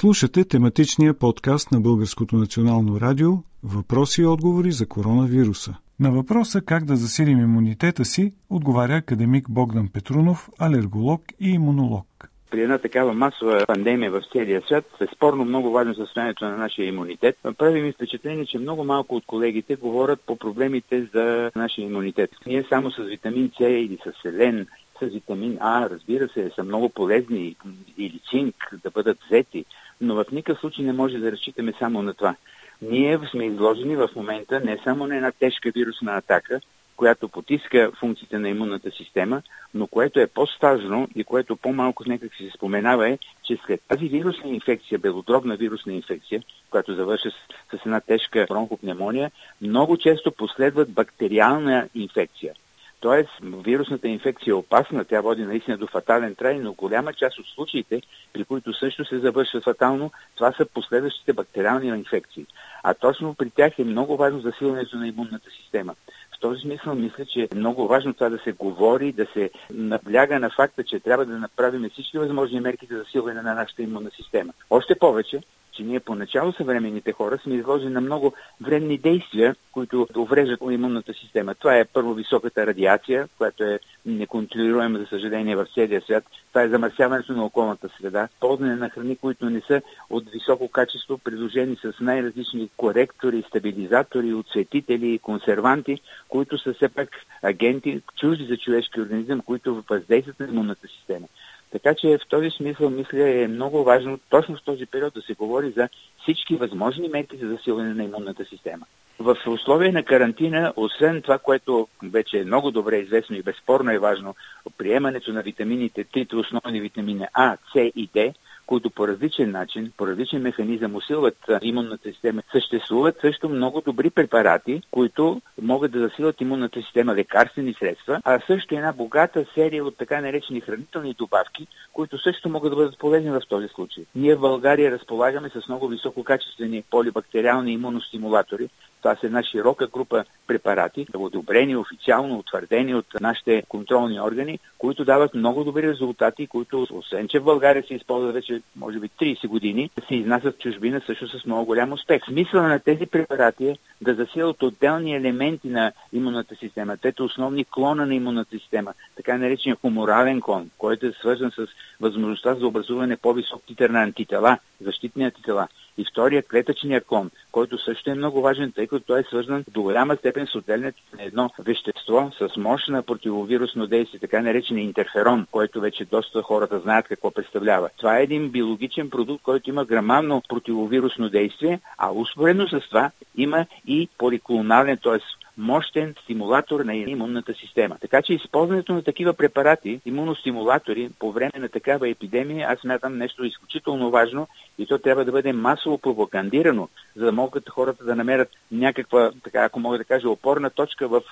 Слушате тематичния подкаст на Българското национално радио Въпроси и отговори за коронавируса. На въпроса как да засилим имунитета си отговаря академик Богдан Петрунов, алерголог и имунолог. При една такава масова пандемия в целия свят е спорно много важно състоянието на нашия имунитет. Прави ми впечатление, че много малко от колегите говорят по проблемите за нашия имунитет. Ние само с витамин С или с селен с витамин А, разбира се, са много полезни или цинк да бъдат взети, но в никакъв случай не може да разчитаме само на това. Ние сме изложени в момента не само на една тежка вирусна атака, която потиска функциите на имунната система, но което е по-стажно и което по-малко някак се споменава е, че след тази вирусна инфекция, белодробна вирусна инфекция, която завършва с, с една тежка бронхопневмония, много често последват бактериална инфекция. Тоест, вирусната инфекция е опасна, тя води наистина до фатален трай, но голяма част от случаите, при които също се завършва фатално, това са последващите бактериални инфекции. А точно при тях е много важно засилването на имунната система. В този смисъл мисля, че е много важно това да се говори, да се набляга на факта, че трябва да направим всички възможни мерки за засилване на нашата имунна система. Още повече, че ние поначало съвременните хора сме изложени на много вредни действия, които увреждат имунната система. Това е първо високата радиация, която е неконтролируема, за съжаление, в целия свят. Това е замърсяването на околната среда, ползване на храни, които не са от високо качество, приложени с най-различни коректори, стабилизатори, отсветители, консерванти, които са все пак агенти, чужди за човешки организъм, които въздействат на имунната система. Така че в този смисъл, мисля, е много важно точно в този период да се говори за всички възможни мерки за засилване на имунната система. В условия на карантина, освен това, което вече е много добре известно и безспорно е важно, приемането на витамините, трите основни витамини А, С и Д, които по различен начин, по различен механизъм усилват имунната система. Съществуват също много добри препарати, които могат да засилват имунната система, лекарствени средства, а също една богата серия от така наречени хранителни добавки, които също могат да бъдат полезни в този случай. Ние в България разполагаме с много висококачествени полибактериални имуностимулатори, това са една широка група препарати, одобрени, официално утвърдени от нашите контролни органи, които дават много добри резултати, които, освен че в България се използват вече, може би, 30 години, се изнасят в чужбина също с много голям успех. Смисъл на тези препарати е да засилят отделни елементи на имунната система, тето основни клона на имунната система, така наречения хуморален клон, който е свързан с възможността за образуване по-висок титър на антитела, защитни антитела. И втория клетъчния клон, който също е много важен, тъй като той е свързан до голяма степен с отделянето на едно вещество с мощна противовирусно действие, така наречен интерферон, който вече доста хората знаят какво представлява. Това е един биологичен продукт, който има грамадно противовирусно действие, а успоредно с това има и поликлонален, т.е мощен стимулатор на имунната система. Така че използването на такива препарати, имуностимулатори, по време на такава епидемия, аз смятам нещо изключително важно и то трябва да бъде масово пропагандирано, за да могат хората да намерят някаква, така ако мога да кажа, опорна точка в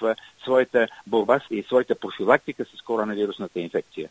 своята борба и своята профилактика с коронавирусната инфекция.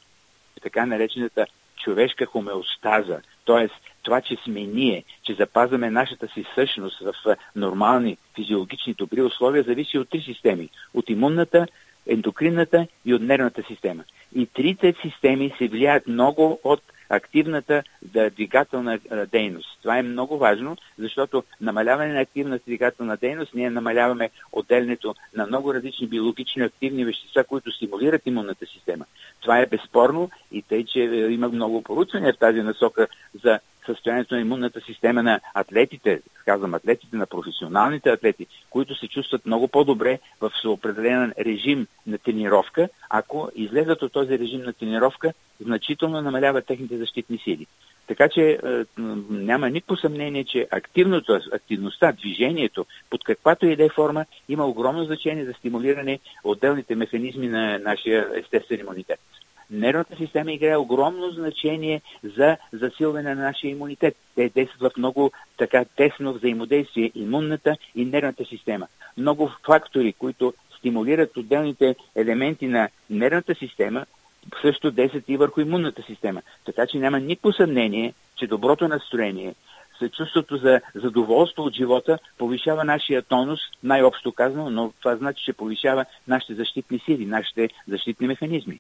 Така наречената човешка хомеостаза, т.е. това, че сме ние, че запазваме нашата си същност в нормални, физиологични, добри условия, зависи от три системи. От имунната, ендокринната и от нервната система. И трите системи се влияят много от активната двигателна дейност. Това е много важно, защото намаляване на активната двигателна дейност, ние намаляваме отделянето на много различни биологични активни вещества, които стимулират имунната система. Това е безспорно и тъй, че е, има много поручвания в тази насока за състоянието на имунната система на атлетите, казвам атлетите, на професионалните атлети, които се чувстват много по-добре в определен режим на тренировка, ако излезат от този режим на тренировка, значително намаляват техните защитни сили. Така че е, няма никакво съмнение, че активното, активността, движението, под каквато и да е форма, има огромно значение за стимулиране отделните механизми на нашия естествен имунитет. Нервната система играе огромно значение за засилване на нашия имунитет. Те действат в много така тесно взаимодействие имунната и нервната система. Много фактори, които стимулират отделните елементи на нервната система, също действат и върху имунната система. Така че няма никакво съмнение, че доброто настроение, чувството за задоволство от живота повишава нашия тонус, най-общо казано, но това значи, че повишава нашите защитни сили, нашите защитни механизми.